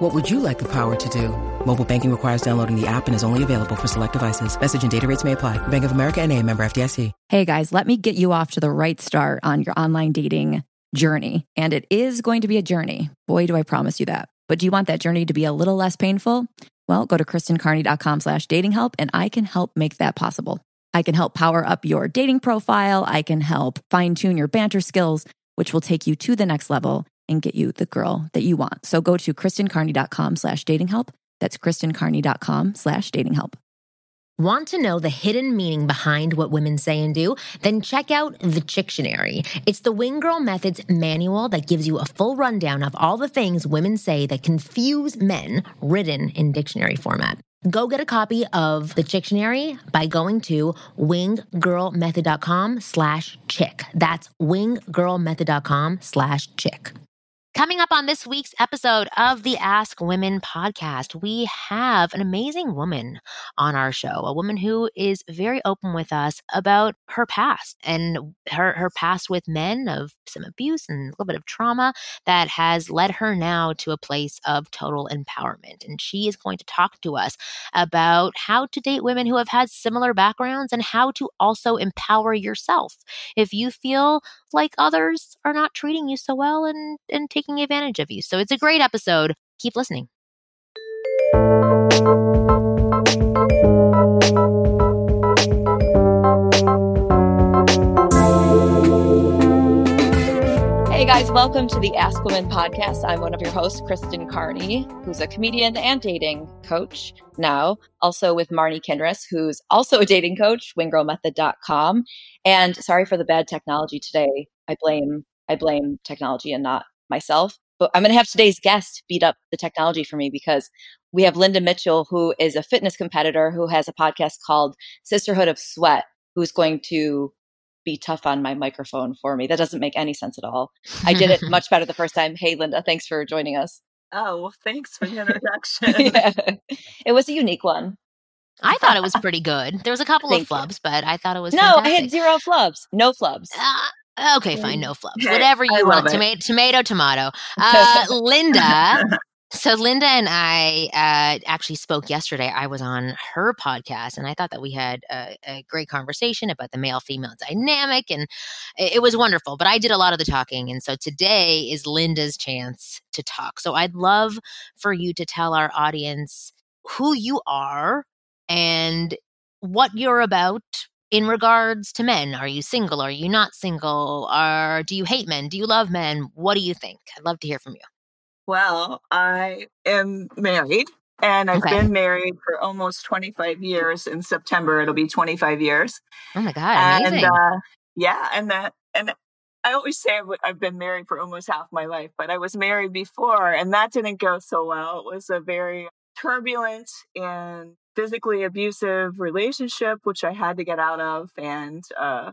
What would you like the power to do? Mobile banking requires downloading the app and is only available for select devices. Message and data rates may apply. Bank of America and a member FDIC. Hey guys, let me get you off to the right start on your online dating journey. And it is going to be a journey. Boy, do I promise you that. But do you want that journey to be a little less painful? Well, go to kristencarney.com slash dating help and I can help make that possible. I can help power up your dating profile. I can help fine tune your banter skills, which will take you to the next level and get you the girl that you want. So go to kristencarney.com slash dating help. That's kristencarney.com slash dating help. Want to know the hidden meaning behind what women say and do? Then check out the Chictionary. It's the Wing Girl Methods manual that gives you a full rundown of all the things women say that confuse men, written in dictionary format. Go get a copy of the Chictionary by going to winggirlmethod.com slash chick. That's winggirlmethod.com slash chick. Coming up on this week's episode of the Ask Women podcast, we have an amazing woman on our show, a woman who is very open with us about her past and her, her past with men of some abuse and a little bit of trauma that has led her now to a place of total empowerment. And she is going to talk to us about how to date women who have had similar backgrounds and how to also empower yourself. If you feel like others are not treating you so well and, and taking advantage of you. So it's a great episode. Keep listening. Hey guys, welcome to the Ask Women podcast. I'm one of your hosts, Kristen Carney, who's a comedian and dating coach now, also with Marni Kinrys, who's also a dating coach, winggirlmethod.com. And sorry for the bad technology today. I blame I blame technology and not myself. But I'm going to have today's guest beat up the technology for me because we have Linda Mitchell, who is a fitness competitor who has a podcast called Sisterhood of Sweat, who's going to be tough on my microphone for me. That doesn't make any sense at all. I did it much better the first time. Hey, Linda, thanks for joining us. Oh, well, thanks for the introduction. yeah. It was a unique one. I thought it was pretty good. There was a couple Thank of flubs, but I thought it was No, fantastic. I had zero flubs. No flubs. Uh, okay, fine, no flubs. Okay, Whatever you love want. Tomato, tomato, tomato. Uh, Linda. So Linda and I uh, actually spoke yesterday. I was on her podcast, and I thought that we had a, a great conversation about the male-female dynamic, and it, it was wonderful. But I did a lot of the talking, and so today is Linda's chance to talk. So I'd love for you to tell our audience who you are and what you're about in regards to men. Are you single? Are you not single? Or do you hate men? Do you love men? What do you think? I'd love to hear from you. well, I am married and I've Okay. been married for almost 25 years. In September, it'll be 25 years. Oh my God, amazing. And uh, yeah, and that, and I always say I've been married for almost half my life, but I was married before and that didn't go so well. It was a very turbulent and physically abusive relationship, which I had to get out of. And, uh,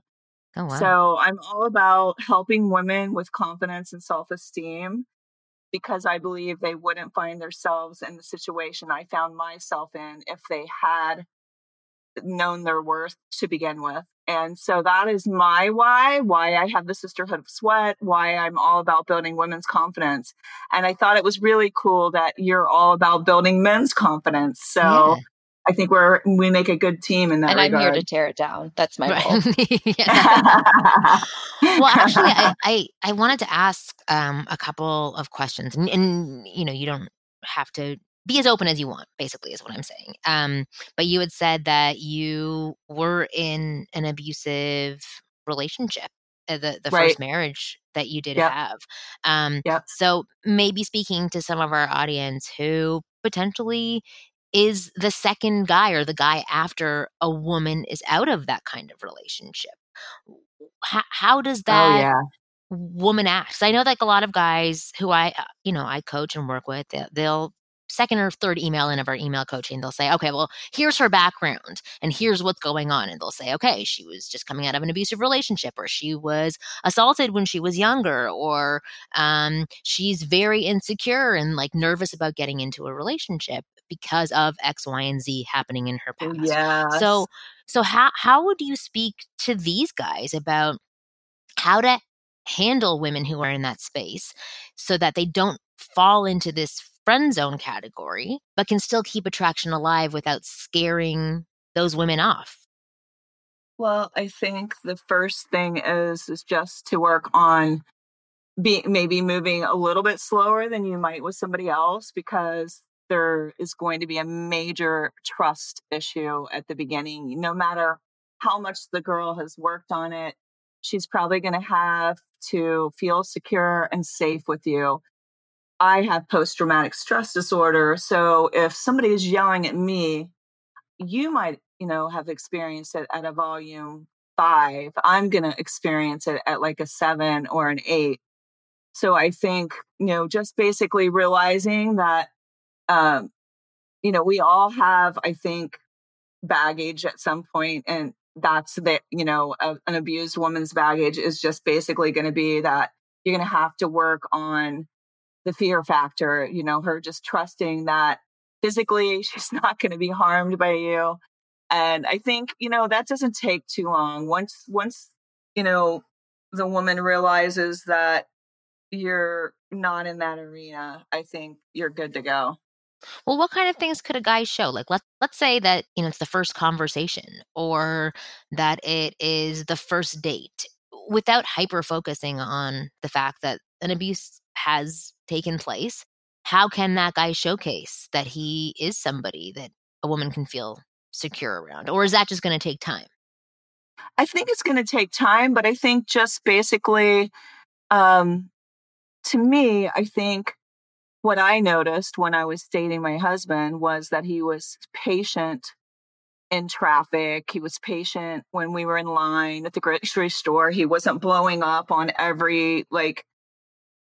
oh, wow. So I'm all about helping women with confidence and self esteem because I believe they wouldn't find themselves in the situation I found myself in if they had known their worth to begin with. And so that is my why, why I have the Sisterhood of Sweat, why I'm all about building women's confidence. And I thought it was really cool that you're all about building men's confidence. So Yeah. I think we're we make a good team in that and I'm here to tear it down. That's my Right. role. Yeah. well, actually, I, I, I wanted to ask um, a couple of questions, and, and you know, you don't have to be as open as you want. Basically, is what I'm saying. Um, but you had said that you were in an abusive relationship, uh, the the Right. first marriage that you did Yep. have. Um, Yep. So maybe speaking to some of our audience who potentially is the second guy or the guy after a woman is out of that kind of relationship. How, how does that oh yeah. woman act? I know like a lot of guys who I, uh, you know, I coach and work with, they'll, they'll second or third email in of our email coaching, they'll say, okay, well, here's her background and here's what's going on. And they'll say, okay, she was just coming out of an abusive relationship or she was assaulted when she was younger or um, she's very insecure and like nervous about getting into a relationship because of X, Y, and Z happening in her oh, past. Yeah. So, so how, how would you speak to these guys about how to handle women who are in that space so that they don't fall into this friend zone category, but can still keep attraction alive without scaring those women off? Well, I think the first thing is is just to work on be maybe moving a little bit slower than you might with somebody else because there is going to be a major trust issue at the beginning. No matter how much the girl has worked on it, she's probably going to have to feel secure and safe with you. I have post traumatic stress disorder. So if somebody is yelling at me, you might, you know, have experienced it at a volume five. I'm going to experience it at like a seven or an eight. So I think, you know, just basically realizing that, um, you know, we all have, I think, baggage at some point and that's the you know a, an abused woman's baggage is just basically going to be that you're going to have to work on the fear factor you know her just trusting that physically she's not going to be harmed by you. And i think you know that doesn't take too long. Once once you know the woman realizes that you're not in that arena i think you're good to go well, what kind of things could a guy show? Like let let's say that, you know, it's the first conversation or that it is the first date without hyper focusing on the fact that an abuse has taken place. How can that guy showcase that he is somebody that a woman can feel secure around? Or is that just going to take time? I think it's going to take time, but I think just basically um to me, I think what I noticed when I was dating my husband was that he was patient in traffic. He was patient when we were in line at the grocery store. He wasn't blowing up on every like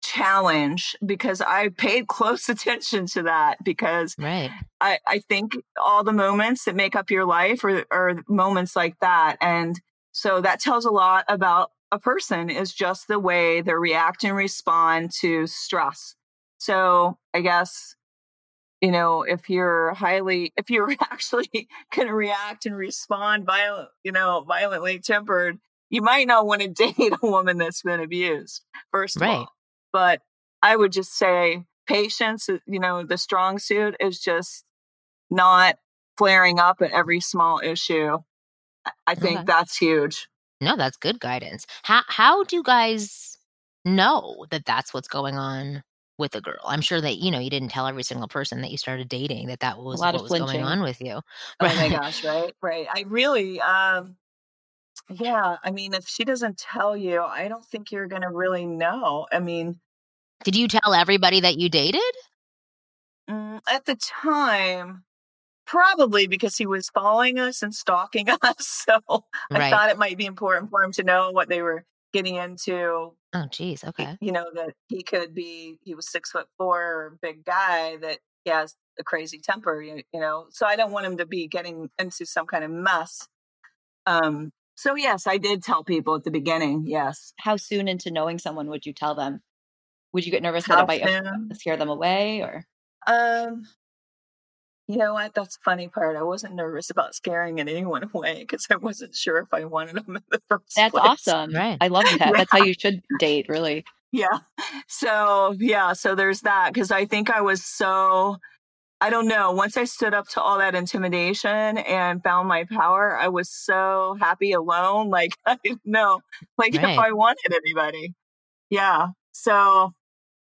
challenge because I paid close attention to that because right. I, I think all the moments that make up your life are, are moments like that. And so that tells a lot about a person is just the way they react and respond to stress. So I guess, you know, if you're highly, if you're actually going to react and respond violent, you know, violently tempered, you might not want to date a woman that's been abused, first of right. all. But I would just say patience, uh, you know, the strong suit is just not flaring up at every small issue. I think okay. that's huge. No, that's good guidance. How how do you guys know that that's what's going on with a girl. I'm sure that you know you didn't tell every single person that you started dating that that was a what was going on with you. Right. Oh my gosh, right, right. I really, um, yeah. I mean, if she doesn't tell you, I don't think you're going to really know. I mean, did you tell everybody that you dated? Mm, at the time, probably because he was following us and stalking us. So right. I thought it might be important for him to know what they were getting into. Oh, geez. Okay. You know, that he could be, he was six foot four, big guy, that he has a crazy temper, you, you know. So I don't want him to be getting into some kind of mess. Um, so yes, I did tell people at the beginning. Yes. How soon into knowing someone would you tell them? Would you get nervous How that it might scare them away or? Um, you know what? That's the funny part. I wasn't nervous about scaring anyone away because I wasn't sure if I wanted them in the first That's place. awesome. Right. I love that. Yeah. That's how you should date, really. Yeah. So, yeah. So there's that because I think I was so, I don't know. Once I stood up to all that intimidation and found my power, I was so happy alone. Like, I didn't know, like, right. if I wanted anybody. Yeah. So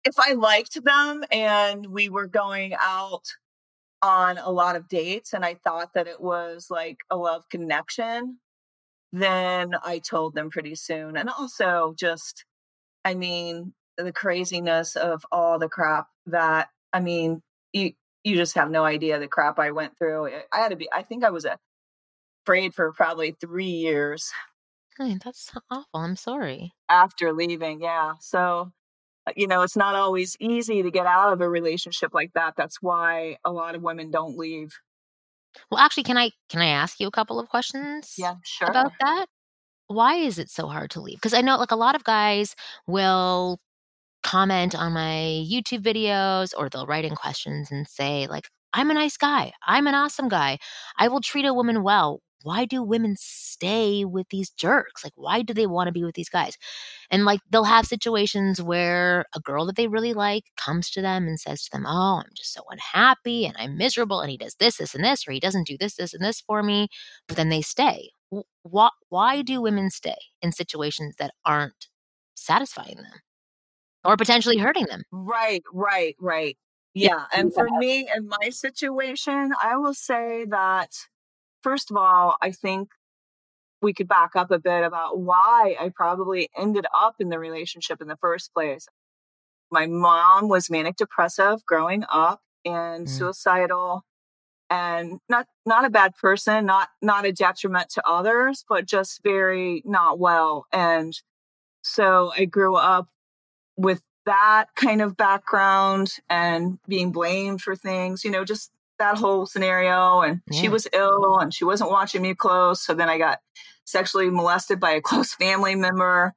if I liked them and we were going out on a lot of dates and I thought that it was like a love connection, then I told them pretty soon. And also just, I mean, the craziness of all the crap that, I mean, you, you just have no idea the crap I went through. I had to be, I think I was afraid for probably three years. Hey, that's awful. I'm sorry. After leaving. Yeah. So uh, Uh, you know, it's not always easy to get out of a relationship like that. That's why a lot of women don't leave. Well, actually, can I can I ask you a couple of questions Yeah, sure. about that? Why is it so hard to leave? Because I know like a lot of guys will comment on my YouTube videos or they'll write in questions and say like I'm a nice guy. I'm an awesome guy. I will treat a woman well. Why do women stay with these jerks? Like, why do they want to be with these guys? And like, they'll have situations where a girl that they really like comes to them and says to them, Oh, I'm just so unhappy and I'm miserable. And he does this, this, and this, or he doesn't do this, this, and this for me. But then they stay. Why, why do women stay in situations that aren't satisfying them or potentially hurting them? Right, right, right. Yeah. And for me, in my situation, I will say that, first of all, I think we could back up a bit about why I probably ended up in the relationship in the first place. My mom was manic depressive growing up and Mm. suicidal and not not a bad person, not not a detriment to others, but just very not well. And so I grew up with that kind of background and being blamed for things, you know, just that whole scenario. And she was ill and she wasn't watching me close. So then I got sexually molested by a close family member.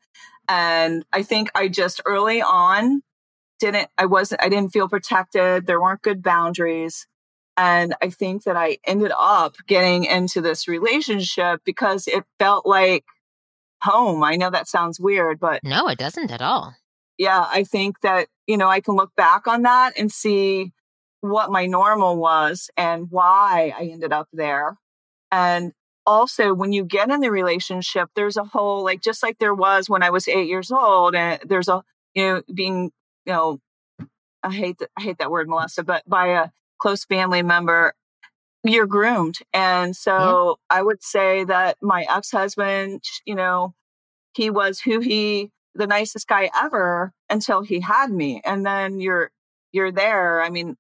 And I think I just early on didn't, I wasn't, I didn't feel protected. There weren't good boundaries. And I think that I ended up getting into this relationship because it felt like home. I know that sounds weird, but No, it doesn't at all. yeah, I think that, you know, I can look back on that and see what my normal was and why I ended up there. And also, when you get in the relationship, there's a whole, like, just like there was when I was eight years old, and there's a, you know, being, you know, I hate, th- I hate that word, molested, but by a close family member, you're groomed. And mm-hmm. so I would say that my ex husband, you know, he was who he the nicest guy ever until he had me and then you're you're there i mean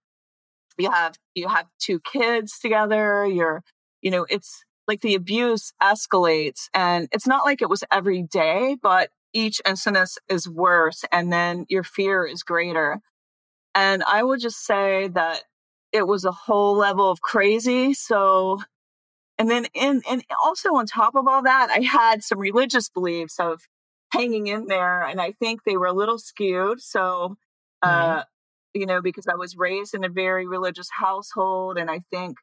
you have you have two kids together you're you know it's like the abuse escalates and it's not like it was every day but each incident is worse and then your fear is greater. And i would just say that it was a whole level of crazy so and then in and also on top of all that i had some religious beliefs of hanging in there and i think they were a little skewed so uh you know because i was raised in a very religious household and i think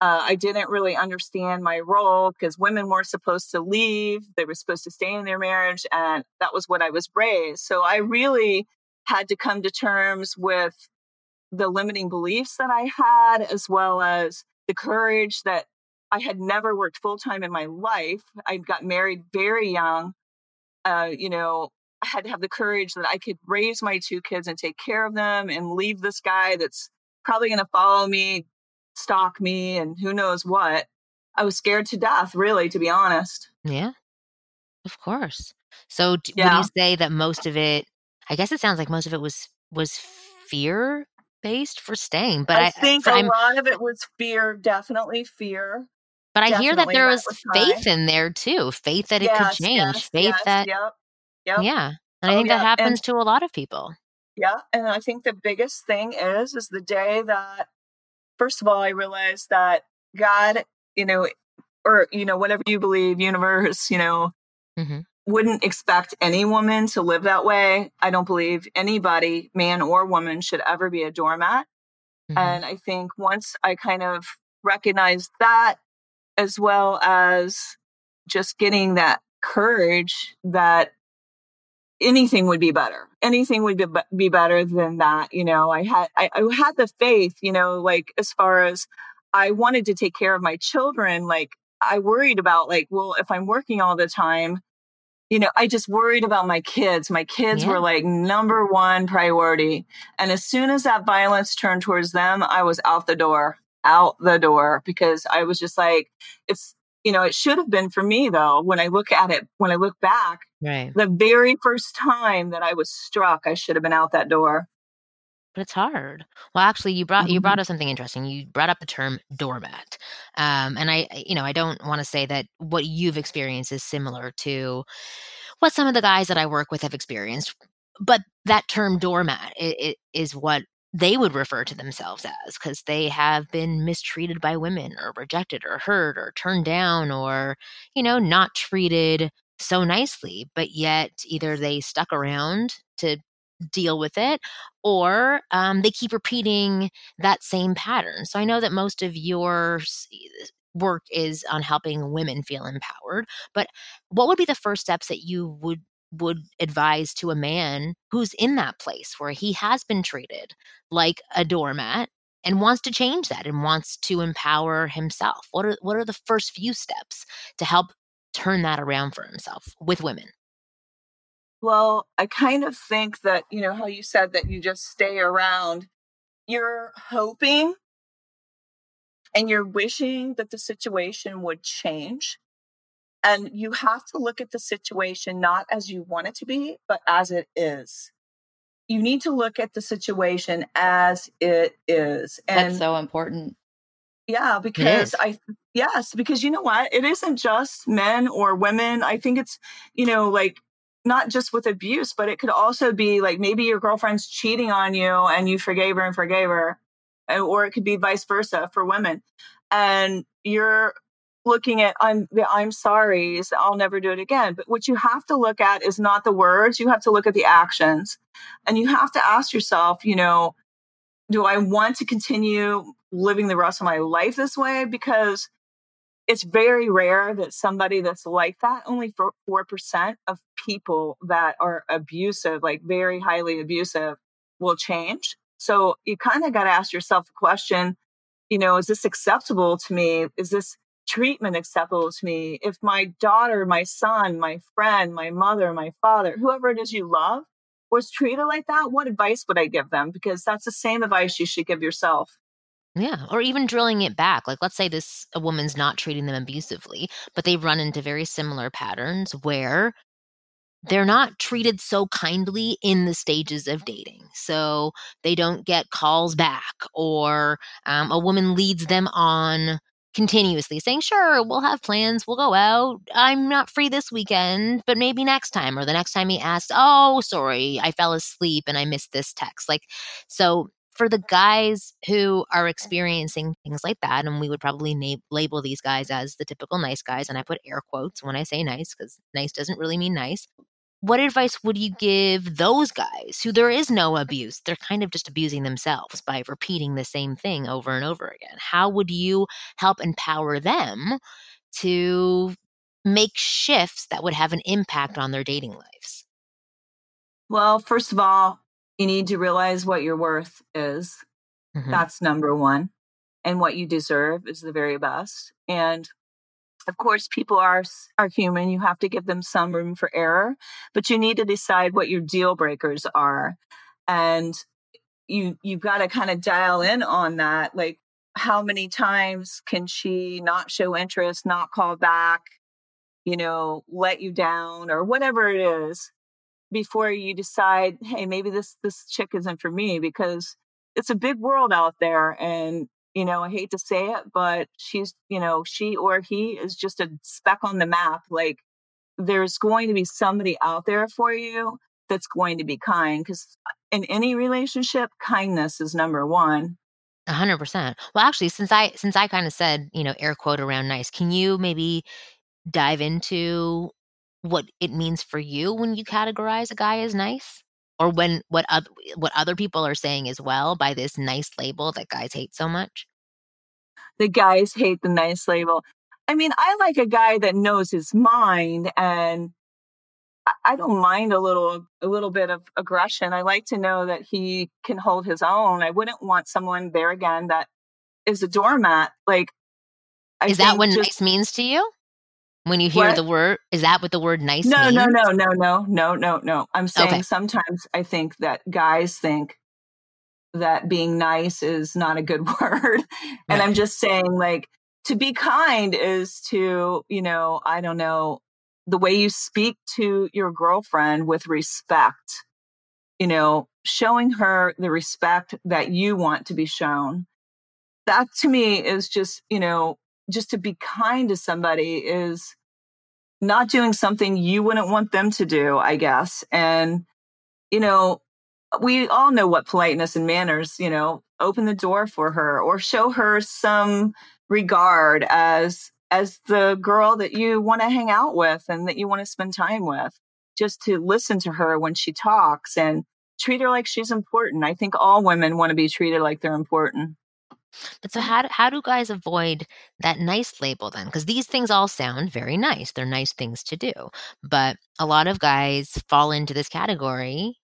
uh, i didn't really understand my role because women weren't supposed to leave they were supposed to stay in their marriage and that was what i was raised. So i really had to come to terms with the limiting beliefs that i had as well as the courage that i had never worked full-time in my life. I got married very young uh, you know, I had to have the courage that I could raise my two kids and take care of them and leave this guy that's probably going to follow me, stalk me, and who knows what. I was scared to death, really, to be honest. Yeah, of course. So d- would you say that most of it? I guess it sounds like most of it was was fear based for staying. But I, I uh, think for- a I'm- lot of it was fear, definitely fear. but I hear that there met was faith in there too. Faith that it could change. yes, faith yes, that yep, yep. yeah. And I Oh, think that yeah, and- happens to a lot of people. Yeah, and I think the biggest thing is is the day that first of all I realized that God, you know, or you know whatever you believe, universe, you know, hmm wouldn't expect any woman to live that way. I don't believe anybody, man or woman, should ever be a doormat. hmm And I think once I kind of recognized that, as well as just getting that courage that anything would be better. Anything would be, be better than that. You know, I had, I, I had the faith, you know, like as far as I wanted to take care of my children, like I worried about like, well, if I'm working all the time, you know, I just worried about my kids. My kids Yeah. were like number one priority. And as soon as that violence turned towards them, I was out the door, out the door, because I was just like, it's, you know, it should have been for me though. When I look at it, when I look back, Right. the very first time that I was struck, I should have been out that door. But it's hard. Well, actually, you brought you Mhm. brought up something interesting. You brought up the term doormat, um, and I, you know, I don't want to say that what you've experienced is similar to what some of the guys that I work with have experienced. but that term doormat it is what they would refer to themselves as because they have been mistreated by women or rejected or hurt or turned down or you know not treated so nicely but yet either they stuck around to deal with it or um, they keep repeating that same pattern. So i know that most of your work is on helping women feel empowered but what would be the first steps that you would would advise to a man who's in that place where he has been treated like a doormat and wants to change that and wants to empower himself what are what are the first few steps to help turn that around for himself with women well i kind of think that you know how you said that you just stay around you're hoping and you're wishing that the situation would change. And you have to look at the situation not as you want it to be, but as it is. You need to look at the situation as it is. And That's so important. Yeah, because I, yes, because you know what? It isn't just men or women. I think it's, you know, like not just with abuse, but it could also be like maybe your girlfriend's cheating on you and you forgave her and forgave her or it could be vice versa for women. And you're looking at I'm the I'm sorry, I'll never do it again. But what you have to look at is not the words, you have to look at the actions. And you have to ask yourself, you know, do I want to continue living the rest of my life this way? Because it's very rare that somebody that's like that, only for 4% of people that are abusive, like very highly abusive, will change. So you kind of got to ask yourself the question, you know, is this acceptable to me? Is this treatment acceptable to me? If my daughter, my son, my friend, my mother, my father, whoever it is you love was treated like that, what advice would I give them? Because that's the same advice you should give yourself. Yeah, or even drilling it back. Like let's say this a woman's not treating them abusively, but they run into very similar patterns where they're not treated so kindly in the stages of dating. So they don't get calls back, or um, a woman leads them on continuously saying, Sure, we'll have plans, we'll go out. I'm not free this weekend, but maybe next time. Or the next time he asks, Oh, sorry, I fell asleep and I missed this text. Like, so for the guys who are experiencing things like that, and we would probably na- label these guys as the typical nice guys, and I put air quotes when I say nice because nice doesn't really mean nice what advice would you give those guys who there is no abuse? They're kind of just abusing themselves by repeating the same thing over and over again. How would you help empower them to make shifts that would have an impact on their dating lives? Well, first of all, you need to realize what your worth is. Mm-hmm. That's number one. And what you deserve is the very best. And of course, people are are human. You have to give them some room for error, but you need to decide what your deal breakers are, and you you've got to kind of dial in on that. Like, how many times can she not show interest, not call back, you know, let you down, or whatever it is, before you decide, hey, maybe this this chick isn't for me because it's a big world out there, and you know, I hate to say it, but she's, you know, she or he is just a speck on the map. Like there's going to be somebody out there for you that's going to be kind because uh, in any relationship, kindness is number one. A hundred percent. Well, actually, since I since I kind of said, you know, air quote around nice, can you maybe dive into what it means for you when you categorize a guy as nice? Or when what other what other people are saying as well by this nice label that guys hate so much? The guys hate the nice label. I mean, I like a guy that knows his mind and I don't mind a little a little bit of aggression. I like to know that he can hold his own. I wouldn't want someone there again that is a doormat. Like I Is that what just, nice means to you? When you hear what? the word, is that what the word nice no, means? No, no, no, no, no, no, no. I'm saying okay. sometimes I think that guys think that being nice is not a good word. and I'm just saying, like, to be kind is to, you know, I don't know, the way you speak to your girlfriend with respect, you know, showing her the respect that you want to be shown. That to me is just, you know, just to be kind to somebody is not doing something you wouldn't want them to do, I guess. And, you know, we all know what politeness and manners, you know, open the door for her or show her some regard as as the girl that you want to hang out with and that you want to spend time with just to listen to her when she talks and treat her like she's important i think all women want to be treated like they're important but so how do, how do guys avoid that nice label then? Because these things all sound very nice. They're nice things to do. But a lot of guys fall into this category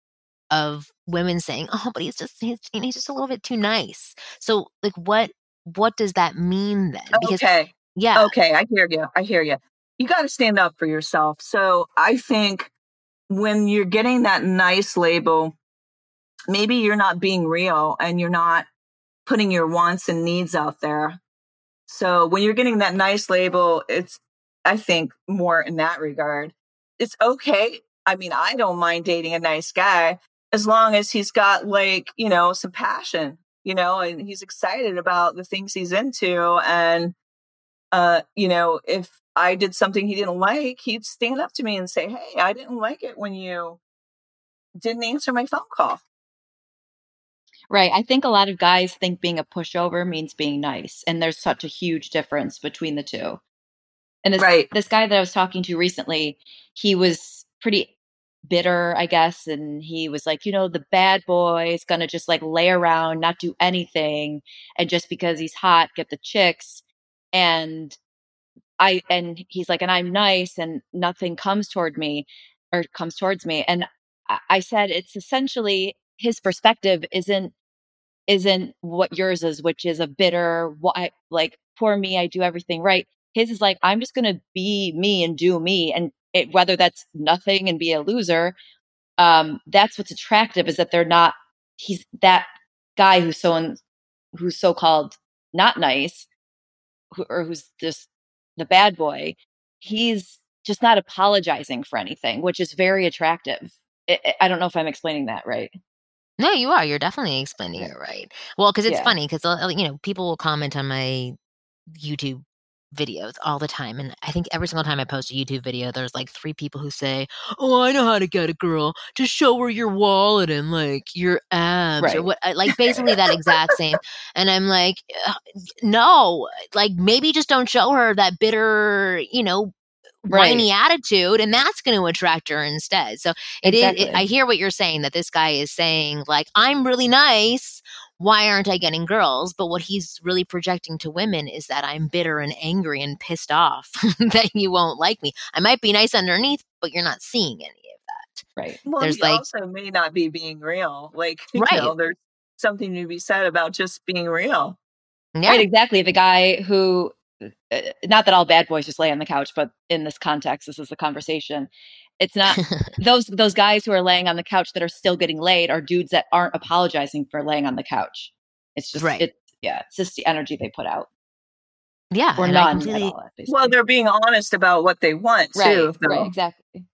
of women saying, "Oh, but he's just he's, he's just a little bit too nice." So like what what does that mean then? Because okay. Yeah. Okay, I hear you. I hear you. You got to stand up for yourself. So I think when you're getting that nice label, maybe you're not being real and you're not putting your wants and needs out there. So when you're getting that nice label, it's, I think, more in that regard. It's okay. I mean, I don't mind dating a nice guy as long as he's got like, you know, some passion, you know, and he's excited about the things he's into and uh, you know, if I did something he didn't like, he'd stand up to me and say, Hey, I didn't like it when you didn't answer my phone call. Right. I think a lot of guys think being a pushover means being nice. And there's such a huge difference between the two. And this, right. this guy that I was talking to recently, he was pretty bitter, I guess. And he was like, you know, the bad boy is going to just like lay around, not do anything. And just because he's hot, get the chicks and I and he's like, and I'm nice, and nothing comes toward me or comes towards me. And I said, it's essentially his perspective isn't isn't what yours is, which is a bitter, why like poor me, I do everything right. His is like, I'm just gonna be me and do me, and it, whether that's nothing and be a loser, um, that's what's attractive is that they're not. He's that guy who's so who's so called not nice who, or who's just the bad boy, he's just not apologizing for anything, which is very attractive. I, I don't know if I'm explaining that right. No, you are. You're definitely explaining it right. Well, because it's yeah. funny because uh, you know people will comment on my YouTube videos all the time. And I think every single time I post a YouTube video, there's like three people who say, Oh, I know how to get a girl. Just show her your wallet and like your abs right. or what, uh, like basically that exact same. And I'm like, No, like maybe just don't show her that bitter, you know, right. whiny attitude and that's going to attract her instead. So it exactly. is. it, I hear what you're saying that this guy is saying like, I'm really nice why aren't I getting girls? But what he's really projecting to women is that I'm bitter and angry and pissed off that you won't like me. I might be nice underneath, but you're not seeing any of that. Right. Well, there's like also may not be being real. Like, right. you know, there's something to be said about just being real. Yeah. Right, exactly. The guy who Uh, not that all bad boys just lay on the couch, but in this context, this is the conversation. It's not those those guys who are laying on the couch that are still getting laid are dudes that aren't apologizing for laying on the couch. It's just right. It, yeah, it's just the energy they put out. Yeah, or none completely... all, Well, they're being honest about what they want right, too. Right, exactly.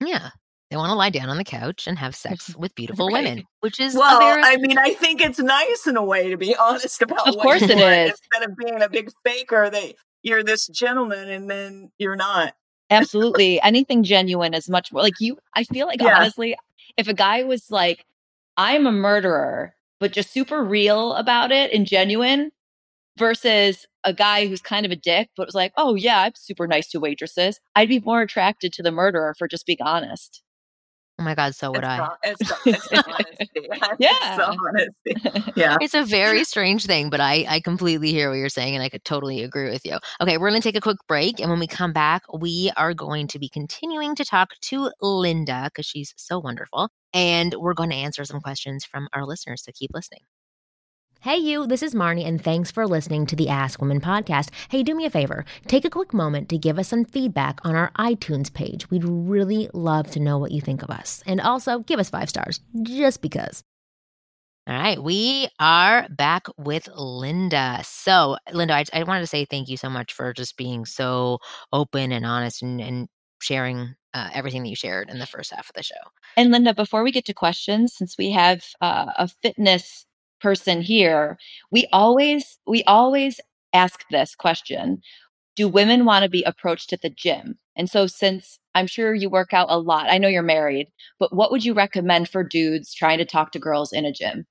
Yeah, they want to lie down on the couch and have sex mm-hmm. with beautiful right. women, which is well. I mean, I think it's nice in a way to be honest about. Of course, it is instead of being a big faker that you're this gentleman and then you're not. Absolutely. Anything genuine is much more like you. I feel like yeah. honestly, if a guy was like, I'm a murderer, but just super real about it and genuine versus a guy who's kind of a dick, but was like, oh, yeah, I'm super nice to waitresses, I'd be more attracted to the murderer for just being honest. Oh my God, so would it's I. it's, it's honesty. yeah. honesty. Yeah. It's a very strange thing, but I, I completely hear what you're saying and I could totally agree with you. Okay, we're going to take a quick break. And when we come back, we are going to be continuing to talk to Linda because she's so wonderful. And we're going to answer some questions from our listeners. So keep listening. Hey, you, this is Marni, and thanks for listening to the Ask Women podcast. Hey, do me a favor take a quick moment to give us some feedback on our iTunes page. We'd really love to know what you think of us. And also give us five stars, just because. All right, we are back with Linda. So, Linda, I, I wanted to say thank you so much for just being so open and honest and, and sharing uh, everything that you shared in the first half of the show. And Linda, before we get to questions, since we have uh, a fitness person here, we always we always ask this question. Do women want to be approached at the gym? And so since I'm sure you work out a lot. I know you're married, but what would you recommend for dudes trying to talk to girls in a gym?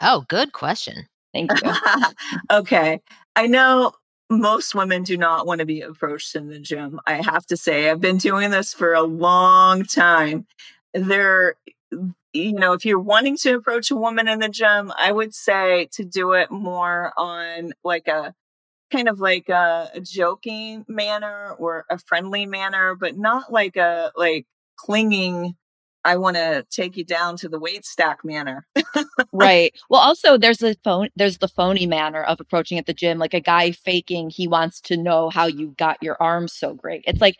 Oh, good question. Thank you. okay. I know most women do not want to be approached in the gym. I have to say, I've been doing this for a long time. There, you know, if you're wanting to approach a woman in the gym, I would say to do it more on like a kind of like a, a joking manner or a friendly manner, but not like a like clinging I want to take you down to the weight stack manner. right. Well, also there's the phone there's the phony manner of approaching at the gym, like a guy faking he wants to know how you got your arms so great. It's like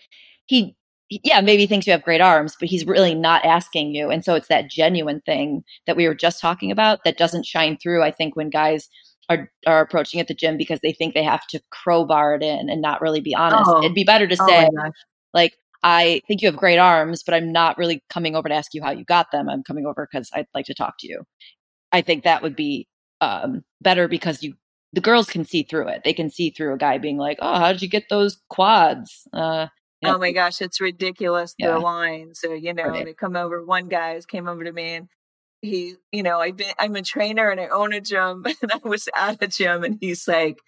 he yeah, maybe he thinks you have great arms, but he's really not asking you. And so it's that genuine thing that we were just talking about that doesn't shine through, I think, when guys are are approaching at the gym because they think they have to crowbar it in and not really be honest. Oh. It'd be better to oh say, like, I think you have great arms, but I'm not really coming over to ask you how you got them. I'm coming over because I'd like to talk to you. I think that would be um, better because you the girls can see through it. They can see through a guy being like, "Oh, how did you get those quads?" Uh, oh my gosh, it's ridiculous. Yeah. The lines, so you know, right. they come over. One guy came over to me and he, you know, I've been, I'm a trainer and I own a gym, and I was at a gym, and he's like,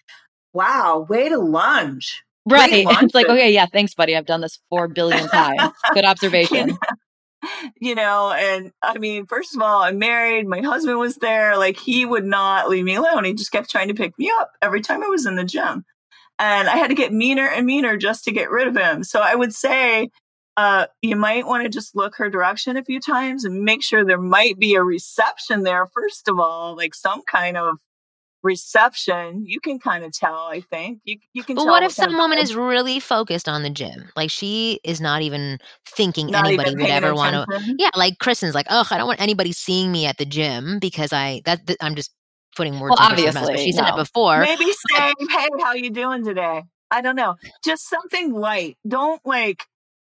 "Wow, way to lunge." Right. It's like, okay, yeah, thanks, buddy. I've done this four billion times. Good observation. you know, and I mean, first of all, I'm married. My husband was there. Like, he would not leave me alone. He just kept trying to pick me up every time I was in the gym. And I had to get meaner and meaner just to get rid of him. So I would say, uh, you might want to just look her direction a few times and make sure there might be a reception there, first of all, like some kind of reception, you can kind of tell. I think you you can. But what if some woman is really focused on the gym? Like she is not even thinking not anybody even would ever want to. Yeah, like Kristen's like, oh, I don't want anybody seeing me at the gym because I that, that I'm just putting words. Well, obviously, she said no. it before. Maybe say, "Hey, how you doing today?" I don't know, just something light. Don't like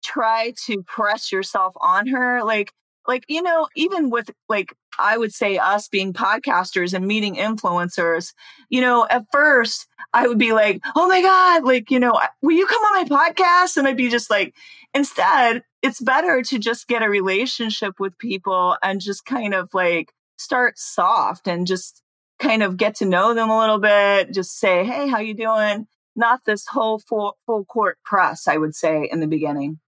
try to press yourself on her. Like like you know even with like i would say us being podcasters and meeting influencers you know at first i would be like oh my god like you know will you come on my podcast and i'd be just like instead it's better to just get a relationship with people and just kind of like start soft and just kind of get to know them a little bit just say hey how you doing not this whole full full court press i would say in the beginning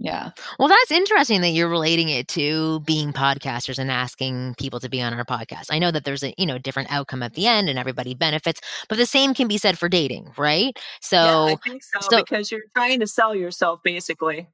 yeah. Well, that's interesting that you're relating it to being podcasters and asking people to be on our podcast. I know that there's a, you know, different outcome at the end and everybody benefits, but the same can be said for dating, right? So, yeah, I think so, so because you're trying to sell yourself basically.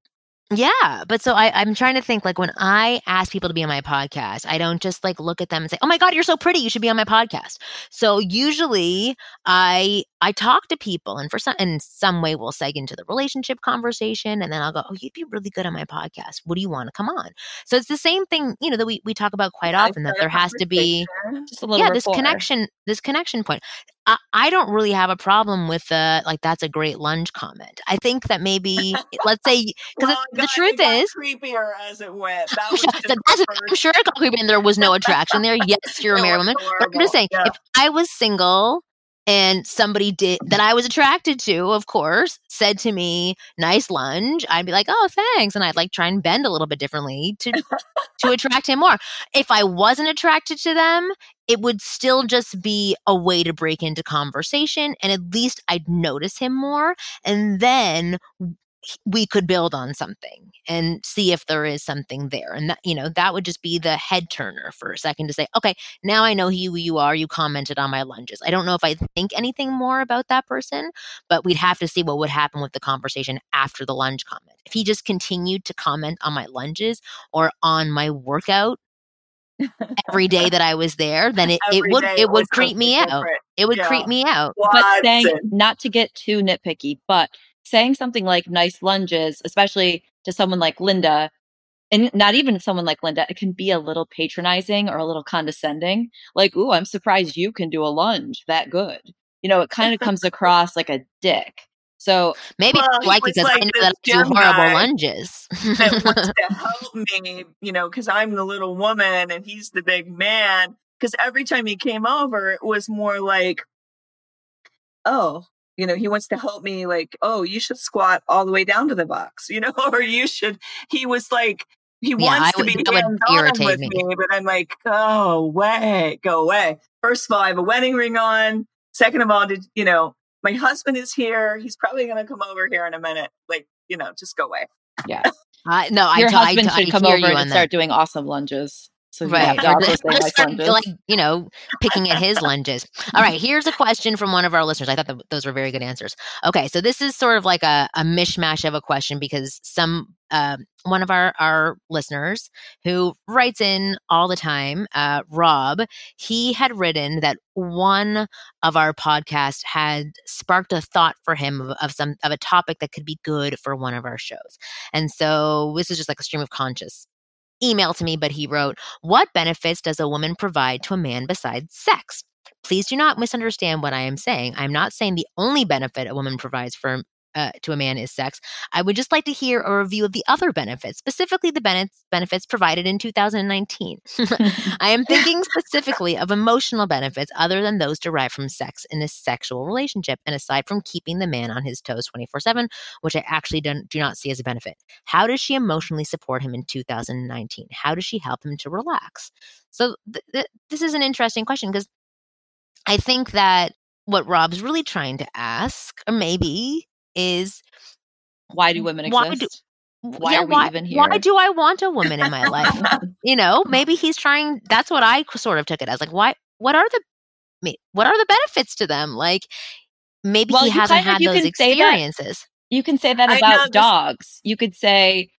Yeah. But so I, I'm trying to think like when I ask people to be on my podcast, I don't just like look at them and say, Oh my God, you're so pretty. You should be on my podcast. So usually I I talk to people and for some in some way we'll seg into the relationship conversation and then I'll go, Oh, you'd be really good on my podcast. What do you want to come on? So it's the same thing, you know, that we, we talk about quite often that there has to be just a little Yeah, rapport. this connection, this connection point. I, I don't really have a problem with the like that's a great lunge comment. I think that maybe let's say because well, the truth is creepier as it went. That was I'm sure it got creepy and there was no attraction there. Yes, you're a married woman, but I'm just saying yeah. if I was single and somebody did that I was attracted to, of course, said to me, "Nice lunge," I'd be like, "Oh, thanks," and I'd like try and bend a little bit differently to to attract him more. If I wasn't attracted to them, it would still just be a way to break into conversation, and at least I'd notice him more, and then we could build on something and see if there is something there. And that, you know, that would just be the head turner for a second to say, okay, now I know who you are. You commented on my lunges. I don't know if I think anything more about that person, but we'd have to see what would happen with the conversation after the lunge comment. If he just continued to comment on my lunges or on my workout every day that I was there, then it, it would it would creep me different. out. It would yeah. creep me out. Watson. But saying not to get too nitpicky, but saying something like nice lunges, especially to someone like Linda, and not even someone like Linda, it can be a little patronizing or a little condescending. Like, ooh, I'm surprised you can do a lunge that good. You know, it kind of comes across like a dick. So maybe well, like because like I know that I do horrible lunges. that wants to help me, you know, because I'm the little woman and he's the big man. Because every time he came over, it was more like, oh, you know, he wants to help me like, oh, you should squat all the way down to the box, you know, or you should, he was like, he Yeah, wants I to be that would hands on irritate with me. me. but I'm like, go away, go away. First of all, I have a wedding ring on. Second of all, did you know, my husband is here. He's probably going to come over here in a minute. Like, you know, just go away. yeah I no, I Your t- I husband t- I should come over and on that. start doing awesome lunges. So Right. Or also start, like, you know, picking at his lunges. All right, here's a question from one of our listeners. I thought that those were very good answers. Okay, so this is sort of like a, a mishmash of a question because some um one of our our listeners who writes in all the time, uh, Rob, he had written that one of our podcasts had sparked a thought for him of, of some of a topic that could be good for one of our shows, and so this is just like a stream of conscious email to me, but he wrote, What benefits does a woman provide to a man besides sex? Please do not misunderstand what I am saying. I'm not saying the only benefit a woman provides for uh, to a man is sex. I would just like to hear a review of the other benefits, specifically the benefits benefits provided in 2019. I am thinking specifically of emotional benefits other than those derived from sex in a sexual relationship, and aside from keeping the man on his toes 24 7, which I actually don't, do not see as a benefit. How does she emotionally support him in 2019? How does she help him to relax? So, th- th- this is an interesting question because I think that what Rob's really trying to ask, or maybe, is Why do women Why do- exist? Why yeah, are we why, even here? Why do I want a woman in my life? you know, maybe he's trying. That's what I sort of took it as. Like, why? What are the me- what are the benefits to them? Like, maybe Well, he hasn't kind of- had those can that- experiences. You can say that about know this- dogs. You could say,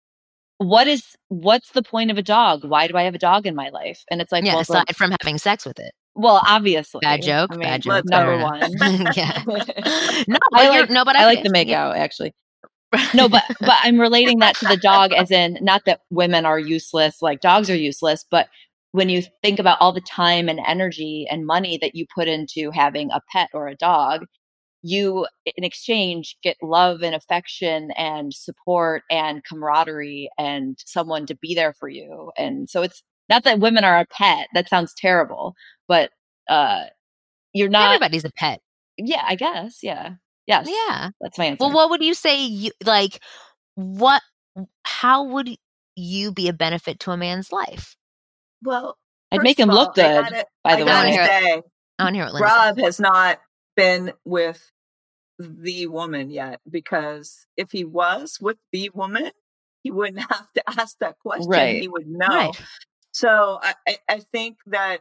"What is what's the point of a dog? Why do I have a dog in my life?" And it's like, yeah, well, the- aside from having sex with it. Well, obviously, Bad joke, I mean, bad joke, Number one, yeah. No, but I like no, but I like the yeah. out actually. No, but but I'm relating that to the dog as in not that women are useless, like dogs are useless, but when you think about all the time and energy and money that you put into having a pet or a dog, you in exchange get love and affection and support and camaraderie and someone to be there for you. And so it's not that women are a pet. That sounds terrible, but uh you're not Everybody's a pet. yeah, I guess. Yeah. Yes. Yeah. That's my answer. Well, what would you say? You like what? How would you be a benefit to a man's life? Well, I'd make him look all, I good, gotta- by I the gotta way. say, I want to hear what Linda says. Rob has not been with the woman yet because if he was with the woman, he wouldn't have to ask that question. Right. He would know. Right. So I, I, I think that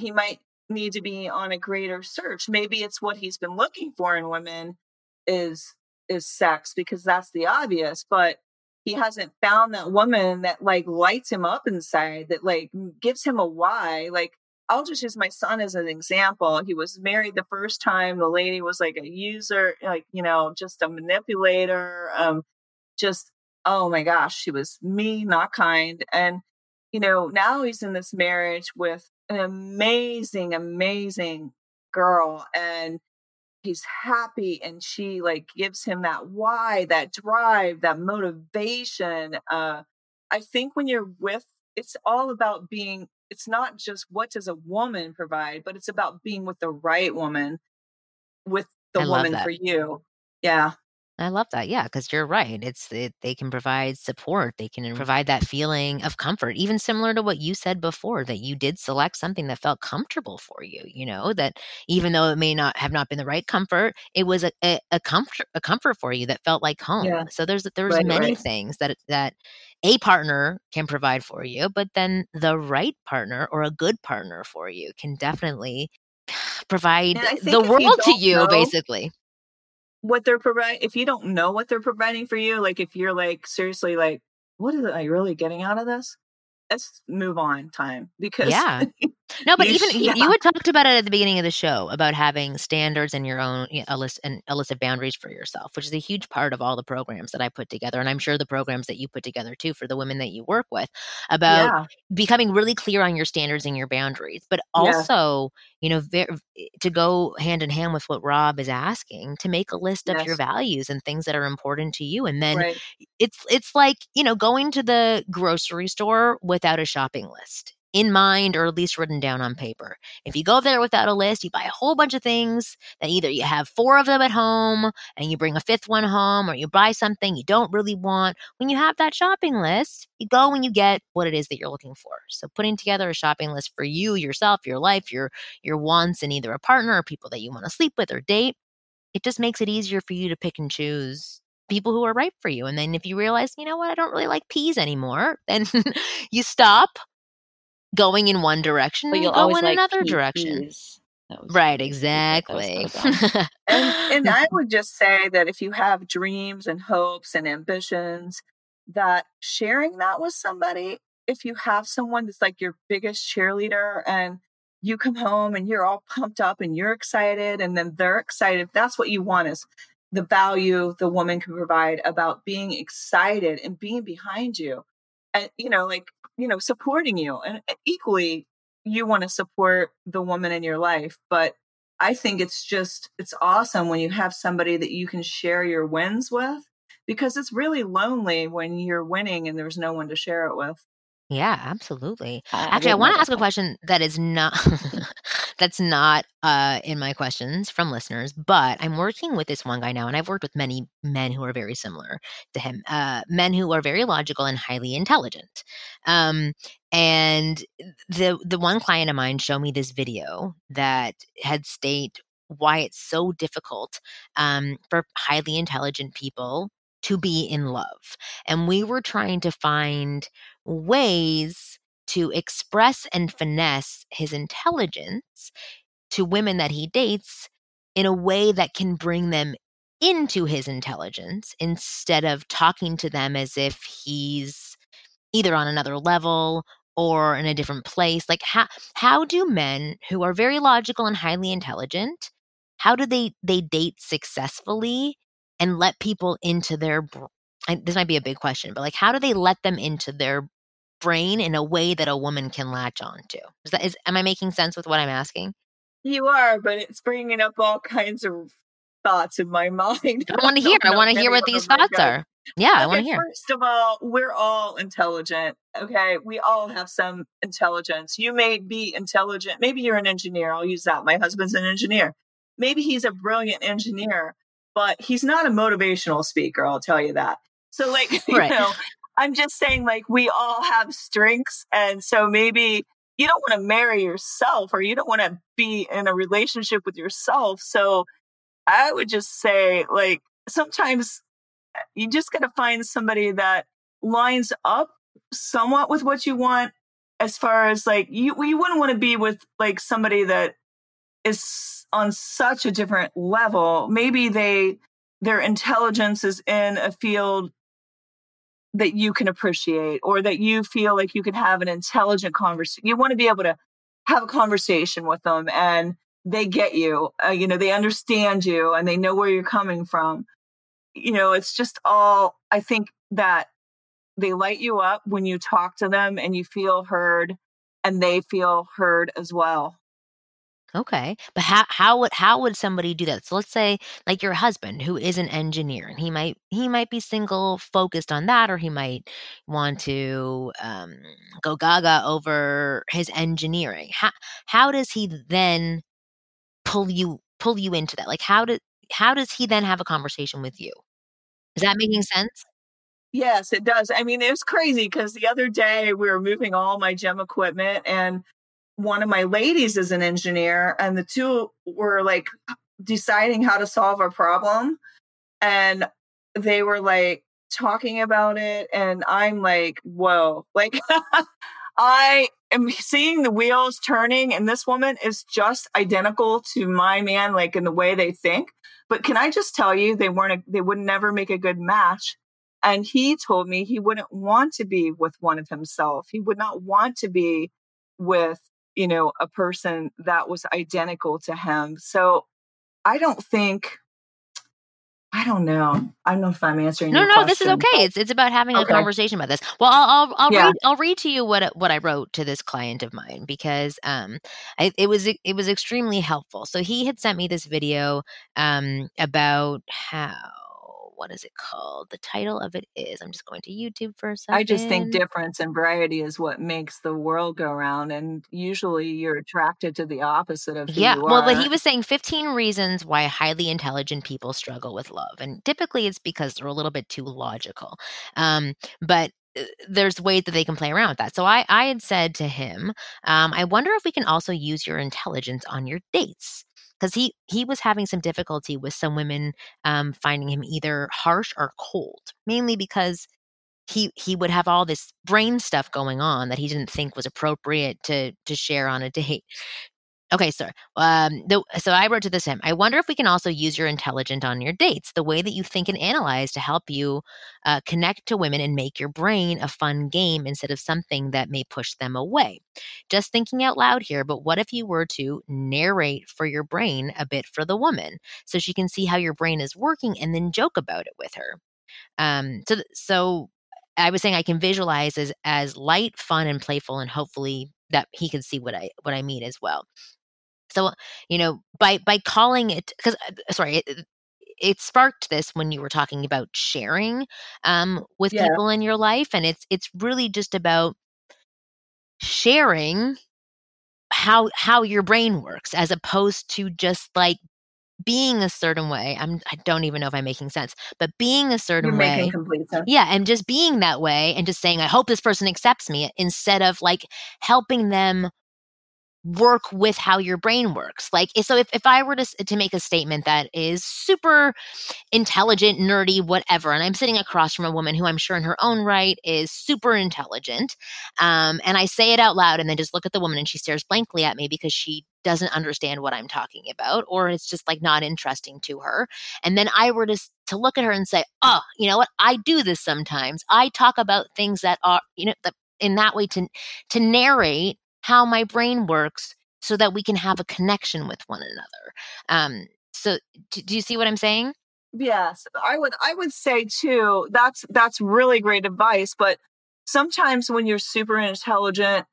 he might need to be on a greater search. Maybe it's what he's been looking for in women is is sex because that's the obvious, but he hasn't found that woman that like lights him up inside, that like gives him a why. Like I'll just use my son as an example. He was married the first time. The lady was like a user, like, you know, just a manipulator. Um, just, oh my gosh, she was mean, not kind. And, you know, now he's in this marriage with an amazing, amazing girl. And he's happy and she like gives him that why, that drive, that motivation. Uh, I think when you're with, it's all about being it's not just what does a woman provide, but it's about being with the right woman, with the I woman for you. Yeah. I love that. Yeah, because you're right. It's it, they can provide support. They can mm-hmm. provide that feeling of comfort, even similar to what you said before that you did select something that felt comfortable for you. You know that even though it may not have not been the right comfort, it was a, a, a comfort a comfort for you that felt like home. Yeah. So there's there's Right, many right. things that that a partner can provide for you, but then the right partner or a good partner for you can definitely provide And I think the if you world to you, know- basically. What they're providing, if you don't know what they're providing for you, like if you're like seriously like, what is I really getting out of this? Let's move on time because Yeah. No, but You even you, had talked about it at the beginning of the show about having standards and your own you know, a list and a list of boundaries for yourself, which is a huge part of all the programs that I put together, and I'm sure the programs that you put together too for the women that you work with about yeah, becoming really clear on your standards and your boundaries, but also you know ver- to go hand in hand with what Rob is asking to make a list of your values and things that are important to you, and then right. it's it's like you know going to the grocery store without a shopping list in mind or at least written down on paper. If you go there without a list, you buy a whole bunch of things then either you have four of them at home and you bring a fifth one home or you buy something you don't really want. When you have that shopping list, you go and you get what it is that you're looking for. So putting together a shopping list for you, yourself, your life, your your wants in either a partner or people that you want to sleep with or date, it just makes it easier for you to pick and choose people who are right for you. And then if you realize, you know what, I don't really like peas anymore, then you stop going in one direction But you'll go always in like another pea- direction. peas. Right, exactly. and, and I would just say that if you have dreams and hopes and ambitions, that sharing that with somebody, if you have someone that's like your biggest cheerleader and you come home and you're all pumped up and you're excited and then they're excited, that's what you want is the value the woman can provide about being excited and being behind you and you know like you know supporting you and eh, equally you want to support the woman in your life but I think it's just it's awesome when you have somebody that you can share your wins with because it's really lonely when you're winning and there's no one to share it with. yeah, absolutely. I- Actually, I want to ask a question that is not that's not uh, in my questions from listeners, but I'm working with this one guy now, and I've worked with many men who are very similar to him, uh, men who are very logical and highly intelligent. Um, and the the one client of mine showed me this video that had state why it's so difficult um, for highly intelligent people to be in love, and we were trying to find ways to express and finesse his intelligence to women that he dates in a way that can bring them into his intelligence instead of talking to them as if he's either on another level or in a different place. Like how how do men who are very logical and highly intelligent how do they they date successfully and let people into their I, this might be a big question but like how do they let them into their brain in a way that a woman can latch on to is that is am i making sense with what i'm asking You are, but it's bringing up all kinds of thoughts in my mind. i want to hear i want to hear what these thoughts are yeah i want to hear First of all, we're all intelligent. Okay. We all have some intelligence. You may be intelligent. Maybe you're an engineer. I'll use that. My husband's an engineer. Maybe he's a brilliant engineer, but he's not a motivational speaker. I'll tell you that. So, like, you Right. know, I'm just saying, like, we all have strengths. And so maybe you don't want to marry yourself or you don't want to be in a relationship with yourself. So I would just say, like, sometimes eh, you just got to find somebody that lines up somewhat with what you want as far as like you you wouldn't want to be with like somebody that is on such a different level maybe they their intelligence is in a field that you can appreciate or that you feel like you can have an intelligent conversation you want to be able to have a conversation with them and they get you uh, you know they understand you and they know where you're coming from you know, it's just all, I think that they light you up when you talk to them and you feel heard and they feel heard as well. Okay, but how how would how would somebody do that? So let's say like your husband who is an engineer and he might he might be single focused on that or he might want to um, go gaga over his engineering. How how does he then pull you pull you into that? Like how did how does he then have a conversation with you? Is that making sense? Yes, it does. I mean, it was crazy because the other day we were moving all my gym equipment and one of my ladies is an engineer and the two were like deciding how to solve a problem and they were like talking about it and I'm like, whoa, like I am seeing the wheels turning and this woman is just identical to my man, like in the way they think. But can I just tell you, they weren't, a, they would never make a good match. And he told me he wouldn't want to be with one of himself. He would not want to be with, you know, a person that was identical to him. So I don't think, I don't know. I don't know if I'm answering. No, no, this is okay. It's it's about having a conversation about this. Well, I'll I'll, I'll Yeah. read I'll read to you what what I wrote to this client of mine because um I, it was it was extremely helpful. So he had sent me this video um about how what is it called? The title of it is, I'm just going to YouTube for a second. I just think difference and variety is what makes the world go round. And usually you're attracted to the opposite of who yeah, you well, but he was saying 15 reasons why highly intelligent people struggle with love. And typically it's because they're a little bit too logical. Um, but uh, there's ways that they can play around with that. So I, I had said to him, um, I wonder if we can also use your intelligence on your dates because he he was having some difficulty with some women um, finding him either harsh or cold, mainly because he he would have all this brain stuff going on that he didn't think was appropriate to to share on a date. Okay, sir. Um, the, so I wrote to this him. I wonder if we can also use your intelligence on your dates, the way that you think and analyze to help you uh, connect to women and make your brain a fun game instead of something that may push them away. Just thinking out loud here, but what if you were to narrate for your brain a bit for the woman so she can see how your brain is working and then joke about it with her? Um, so, so I was saying I can visualize as as light, fun, and playful, and hopefully that he can see what I what I mean as well. So, you know, by by calling it because uh, sorry, it, it sparked this when you were talking about sharing um, with Yeah. people in your life, and it's it's really just about sharing how how your brain works as opposed to just like being a certain way. I'm I don't even know if I'm making sense, but being a certain You're way. complete sense. Yeah, and just being that way and just saying, I hope this person accepts me instead of like helping them work with how your brain works. Like, so if, if I were to, to make a statement that is super intelligent, nerdy, whatever, and I'm sitting across from a woman who I'm sure in her own right is super intelligent, um, and I say it out loud and then just look at the woman and she stares blankly at me because she doesn't understand what I'm talking about, or it's just like not interesting to her. And then I were to, to look at her and say, oh, you know what? I do this sometimes. I talk about things that are, you know, in that way to to narrate how my brain works so that we can have a connection with one another. Um, so do, do you see what I'm saying? Yes, I would I would say too that's that's really great advice, but sometimes when you're super intelligent,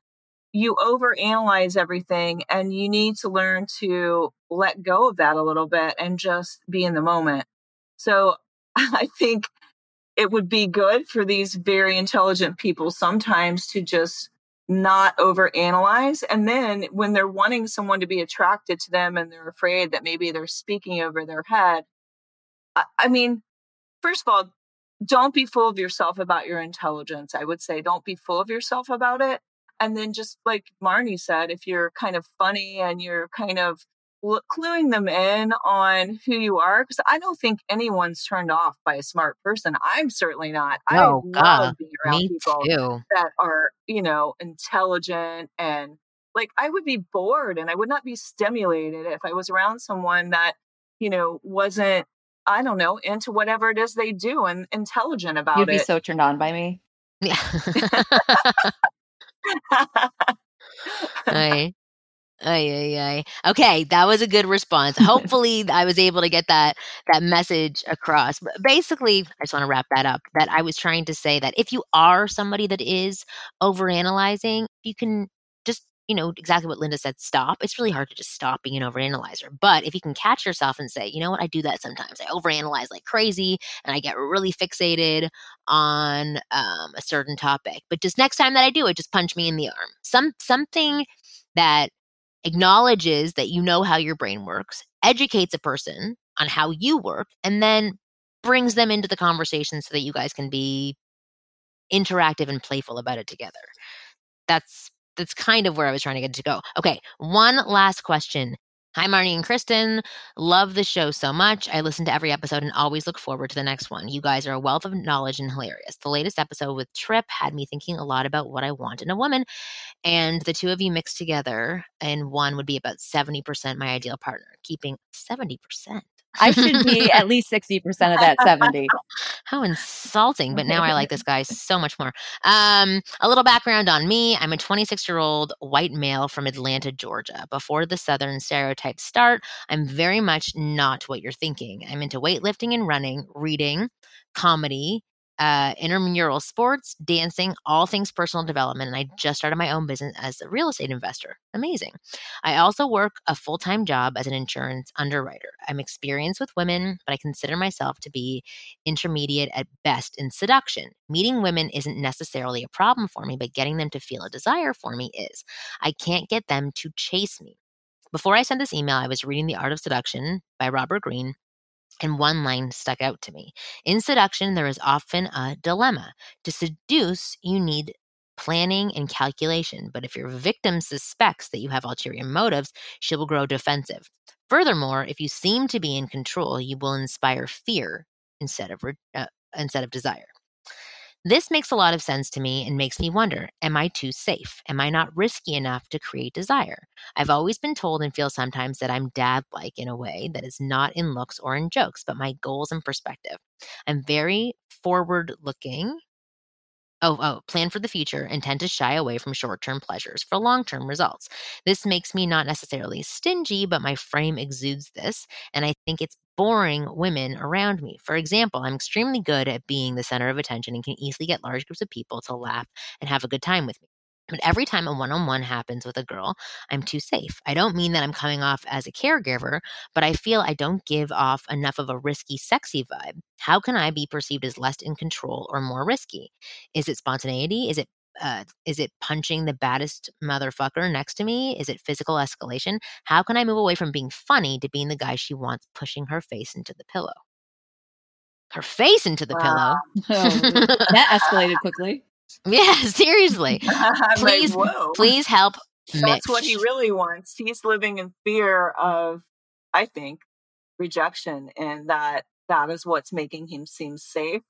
you overanalyze everything and you need to learn to let go of that a little bit and just be in the moment. So I think it would be good for these very intelligent people sometimes to just not overanalyze. And then when they're wanting someone to be attracted to them and they're afraid that maybe they're speaking over their head, I, I mean, first of all, don't be full of yourself about your intelligence. I would say don't be full of yourself about it. And then just like Marni said, if you're kind of funny and you're kind of cluing them in on who you are, because I don't think anyone's turned off by a smart person. I'm certainly not. I Oh, God. love being around Me people too. that are, you know, intelligent and like I would be bored and I would not be stimulated if I was around someone that, you know, wasn't, I don't know, into whatever it is they do and intelligent about it. You'd be so turned on by me. Yeah. Ay, ay, ay. Okay, that was a good response. Hopefully, I was able to get that that message across. But basically, I just want to wrap that up. That I was trying to say that if you are somebody that is overanalyzing, you can just you know exactly what Linda said. Stop. It's really hard to just stop being an overanalyzer. But if you can catch yourself and say, you know what, I do that sometimes. I overanalyze like crazy, and I get really fixated on um, a certain topic. But just next time that I do it, just punch me in the arm. Some something that acknowledges that you know how your brain works, educates a person on how you work, and then brings them into the conversation so that you guys can be interactive and playful about it together. That's that's kind of where I was trying to get to go. Okay, one last question. Hi, Marni and Kristen. Love the show so much. I listen to every episode and always look forward to the next one. You guys are a wealth of knowledge and hilarious. The latest episode with Trip had me thinking a lot about what I want in a woman and the two of you mixed together in one would be about 70% my ideal partner keeping 70% I should be at least 60% of that 70. how insulting but now i like this guy so much more. Um, a little background on me. I'm a 26 year old white male from atlanta georgia. Before the southern stereotypes start i'm very much not what you're thinking. I'm into weightlifting and running reading comedy uh, intramural sports, dancing, all things personal development. And I just started my own business as a real estate investor. Amazing. I also work a full time job as an insurance underwriter. I'm experienced with women, but I consider myself to be intermediate at best in seduction. Meeting women isn't necessarily a problem for me, but getting them to feel a desire for me is. I can't get them to chase me. Before I sent this email, I was reading The Art of Seduction by Robert Greene, and one line stuck out to me. In seduction, there is often a dilemma. To seduce, you need planning and calculation. But if your victim suspects that you have ulterior motives, she will grow defensive. Furthermore, if you seem to be in control, you will inspire fear instead of uh, instead of desire. This makes a lot of sense to me and makes me wonder Am I too safe? Am I not risky enough to create desire? I've always been told and feel sometimes that I'm dad like in a way that is not in looks or in jokes, but my goals and perspective. I'm very forward looking Oh, oh, plan for the future and tend to shy away from short term pleasures for long term results. This makes me not necessarily stingy, but my frame exudes this, and I think it's boring women around me. For example, I'm extremely good at being the center of attention and can easily get large groups of people to laugh and have a good time with me. But every time a one on one happens with a girl, I'm too safe. I don't mean that I'm coming off as a caregiver, but I feel I don't give off enough of a risky, sexy vibe. How can I be perceived as less in control or more risky? Is it spontaneity? Is it uh, is it punching the baddest motherfucker next to me? Is it physical escalation? How can I move away from being funny to being the guy she wants pushing her face into the pillow? Her face into the wow. pillow. Oh, that escalated quickly. Yeah, seriously. please, like, please help. That's what he really wants. He's living in fear of, I think, rejection, and that that is what's making him seem safe.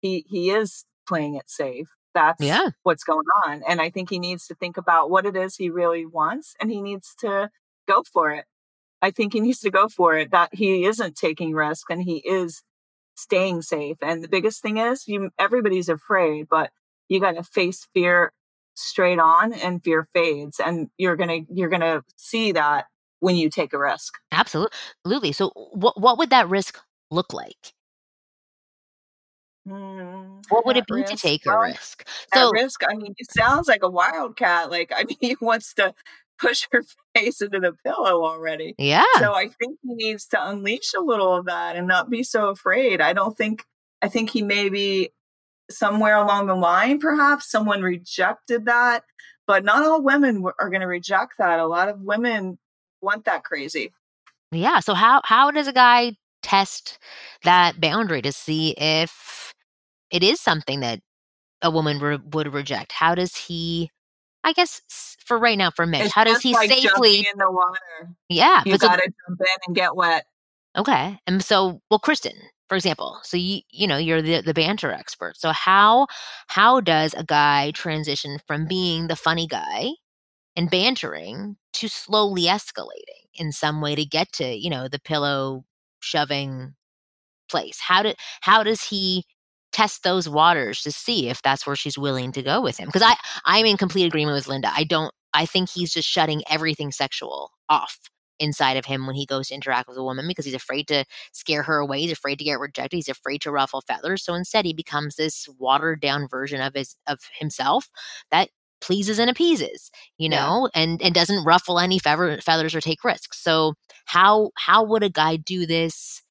He he is playing it safe. That's yeah. what's going on, and I think he needs to think about what it is he really wants, and he needs to go for it. I think he needs to go for it. That he isn't taking risk, and he is staying safe. And the biggest thing is, you everybody's afraid, but you got to face fear straight on and fear fades and you're going to you're going to see that when you take a risk. Absolutely so what what would that risk look like? Mm, what would it be risk, to take a risk? so risk i mean it sounds like a wildcat like i mean he wants to push her face into the pillow already. Yeah. So i think he needs to unleash a little of that and not be so afraid. I don't think i think he maybe somewhere along the line, perhaps someone rejected that, but not all women are going to reject that. A lot of women want that crazy. Yeah. So how how does a guy test that boundary to see if it is something that a woman re- would reject? How does he? I guess for right now, for Mitch, it's how does he like safely in the water? Yeah, you got to so, jump in and get wet. Okay, and so well, Kristen, for example so you you know you're the, the banter expert so how how does a guy transition from being the funny guy and bantering to slowly escalating in some way to get to you know the pillow shoving place? How did how does he test those waters to see if that's where she's willing to go with him? Because i i'm in complete agreement with linda i don't i think he's just shutting everything sexual off inside of him when he goes to interact with a woman because he's afraid to scare her away. He's afraid to get rejected. He's afraid to ruffle feathers. So instead, he becomes this watered down version of his of himself that pleases and appeases, you know, yeah. and and doesn't ruffle any feather, feathers or take risks. So how how would a guy do this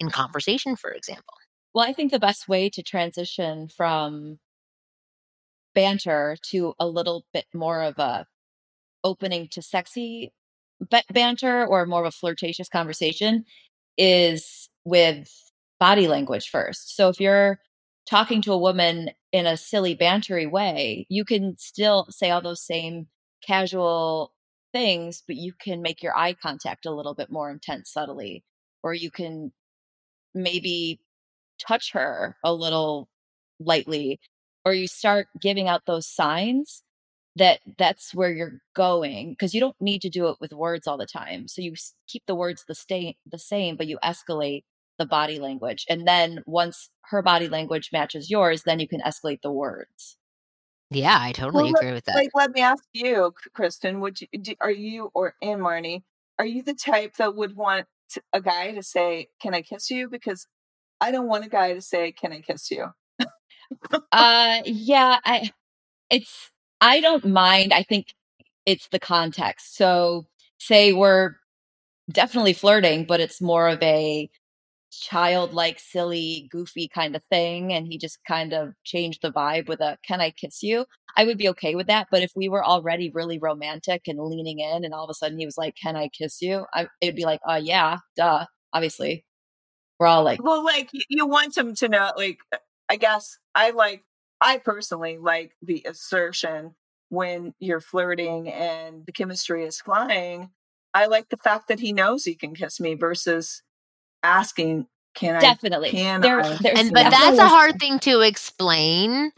in conversation, for example? Well, I think the best way to transition from banter to a little bit more of a opening to sexy banter or more of a flirtatious conversation is with body language first. So if you're talking to a woman in a silly bantery way, you can still say all those same casual things, but you can make your eye contact a little bit more intense subtly, or you can maybe touch her a little lightly, or you start giving out those signs that that's where you're going because you don't need to do it with words all the time so you keep the words the stay the same but you escalate the body language and then once her body language matches yours then you can escalate the words. Yeah i totally well, agree with that. like let me ask you kristen would you do, are you or and marni are you the type that would want a guy to say can i kiss you? Because i don't want a guy to say can i kiss you? Uh, yeah, I, it's, I don't mind. I think it's the context. So, say we're definitely flirting, but it's more of a childlike, silly, goofy kind of thing. And he just kind of changed the vibe with a, can I kiss you? I would be okay with that. But if we were already really romantic and leaning in and all of a sudden he was like, can I kiss you? I, it'd be like, uh, yeah, duh, obviously. We're all like, well, like you want him to know, like, I guess I like, I personally like the assertion when you're flirting and the chemistry is flying. I like the fact that he knows he can kiss me versus asking, "Can I? definitely. I?" Can there, I? And but that's a hard thing to explain.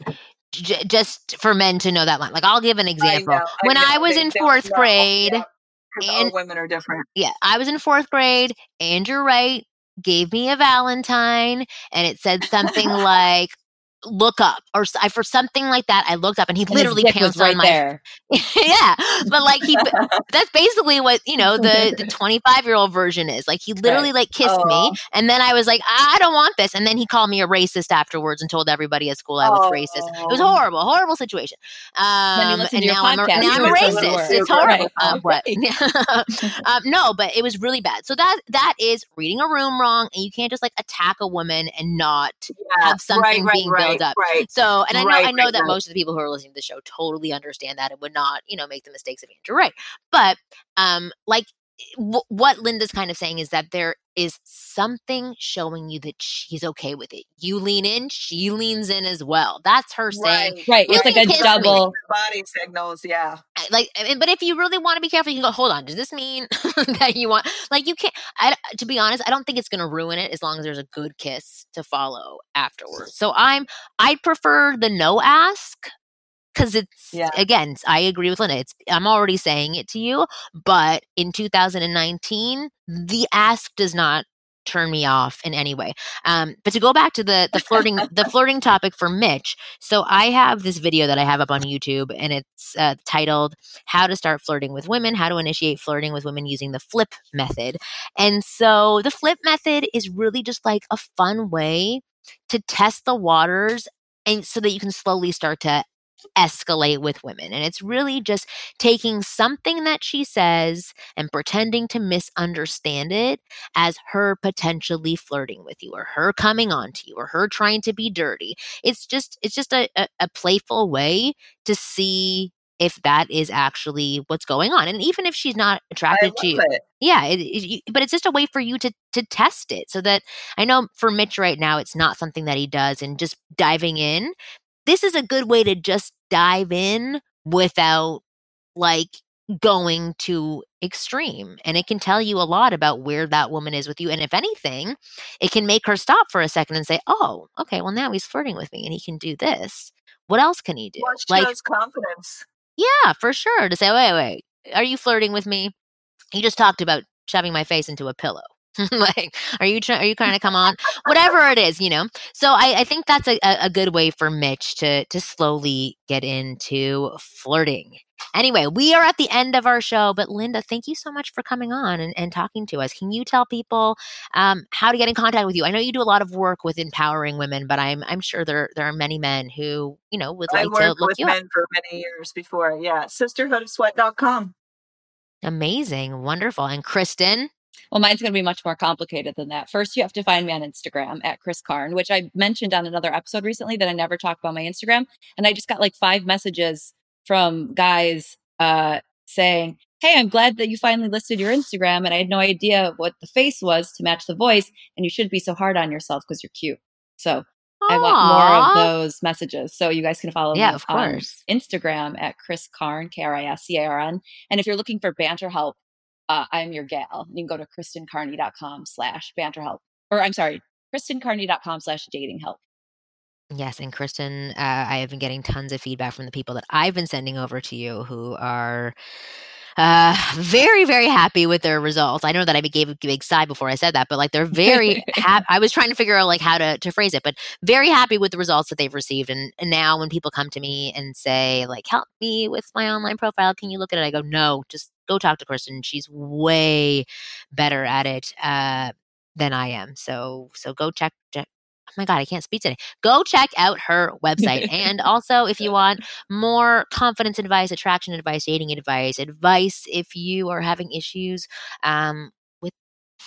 J- just for men to know that line. Like I'll give an example. I know, I when know, I was they in fourth oh, grade, yeah, 'cause all and- women are different. yeah, I was in fourth grade. Andrew Wright gave me a Valentine, and it said something like "look up" or I for something like that. I looked up, and he and literally pounced right on my there. yeah, but like he, that's basically what you know the the 25 year old version is. Like he literally like kissed me, and then I was like, I don't want this, and then he called me a racist afterwards and told everybody at school I was racist. It was horrible, horrible situation. Um, and now I'm a, now I'm a racist. It's Right. horrible. Um, what? um, no, but it was really bad. So that that is reading a room wrong, and you can't just like attack a woman and not Yeah, have something right, right, being right, up. Right. So, and I know Right, I know right, that right. most of the people who are listening to the show totally understand that and would not, you know, make the mistakes of Andrew Wright. But um, like w- what Linda's kind of saying is that there is something showing you that she's okay with it. You lean in, she leans in as well. That's her saying. Right. Right. It's like a pissed me. double. Body signals. Yeah. Like, I but if you really want to be careful, you can go. Hold on, does this mean that you want? Like, you can't. I, to be honest, I don't think it's going to ruin it as long as there's a good kiss to follow afterwards. So I'm, I prefer the no ask because it's Yeah. again. I agree with Linda. It's I'm already saying it to you, but in 2019, the ask does not turn me off in any way. Um, but to go back to the the flirting the flirting topic for Mitch, so I have this video that I have up on YouTube, and it's uh, titled "How to Start Flirting with Women: How to Initiate Flirting with Women Using the Flip Method." And so the flip method is really just like a fun way to test the waters, and so that you can slowly start to escalate with women. And it's really just taking something that she says and pretending to misunderstand it as her potentially flirting with you or her coming on to you or her trying to be dirty. It's just it's just a, a, a playful way to see if that is actually what's going on. And even if she's not attracted to you, it. yeah, it, it, you- but it's just a way for you to to test it so that I know for Mitch right now it's not something that he does and just diving in. This is a good way to just dive in without like going to extreme and it can tell you a lot about where that woman is with you and if anything it can make her stop for a second and say oh okay well now he's flirting with me and he can do this what else can he do Well, it like confidence. yeah, for sure. To say, wait, wait, are you flirting with me? You just talked about shoving my face into a pillow. like, are you trying? Are you trying to come on? Whatever it is, you know. So I, I think that's a, a good way for Mitch to to slowly get into flirting. Anyway, we are at the end of our show, but Linda, thank you so much for coming on and, and talking to us. Can you tell people um, how to get in contact with you? I know you do a lot of work with empowering women, but I'm I'm sure there there are many men who you know would like to look with you up. for many years before. Yeah. Sisterhoodofsweat.com. Amazing, wonderful. And Kristen, Well, mine's going to be much more complicated than that. First, you have to find me on Instagram at Chris Karn, which I mentioned on another episode recently that I never talk about my Instagram. And I just got like five messages from guys uh, saying, Hey, I'm glad that you finally listed your Instagram. And I had no idea what the face was to match the voice. And you should be so hard on yourself because you're cute. So I want more of those messages. So you guys can follow Yeah, me of on course. Instagram at Chris Karn, K R I S C A R N. And if you're looking for banter help, uh, I'm your gal. You can go to kristencarney.com slash banter help. Or I'm sorry, kristencarney.com slash dating help. Yes, and Kristen, uh, I have been getting tons of feedback from the people that I've been sending over to you who are uh, very, very happy with their results. I know that I gave a big sigh before I said that, but like they're very happy. I was trying to figure out like how to, to phrase it, but very happy with the results that they've received. And, and now when people come to me and say like, help me with my online profile, can you look at it? I go, no, just go talk to Kristen. She's way better at it uh, than I am. So, so go check, check oh my God, I can't speak today. Go check out her website. and also, if you want more confidence advice, attraction advice, dating advice, advice if you are having issues um, with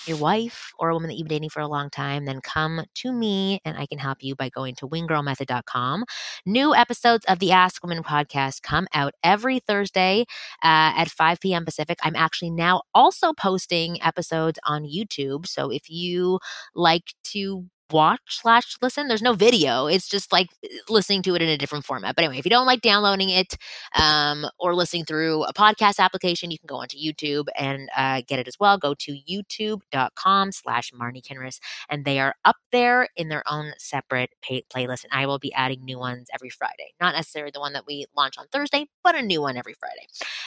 your wife or a woman that you've been dating for a long time, then come to me and I can help you by going to winggirlmethod.com. New episodes of the Ask Women podcast come out every Thursday uh, at 5 p.m. Pacific. I'm actually now also posting episodes on YouTube. So if you like to watch slash listen. There's no video. It's just like listening to it in a different format. But anyway, if you don't like downloading it um, or listening through a podcast application, you can go onto YouTube and uh, get it as well. Go to youtube.com slash Marni Kinrys and they are up there in their own separate pay- playlist. And I will be adding new ones every Friday. Not necessarily the one that we launch on Thursday, but a new one every Friday.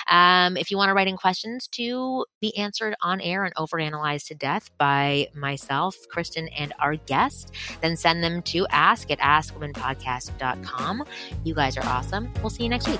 Um, if you want to write in questions to be answered on air and overanalyzed to death by myself, Kristen, and our guest, then send them to ask at askwomenpodcast.com. You guys are awesome. We'll see you next week.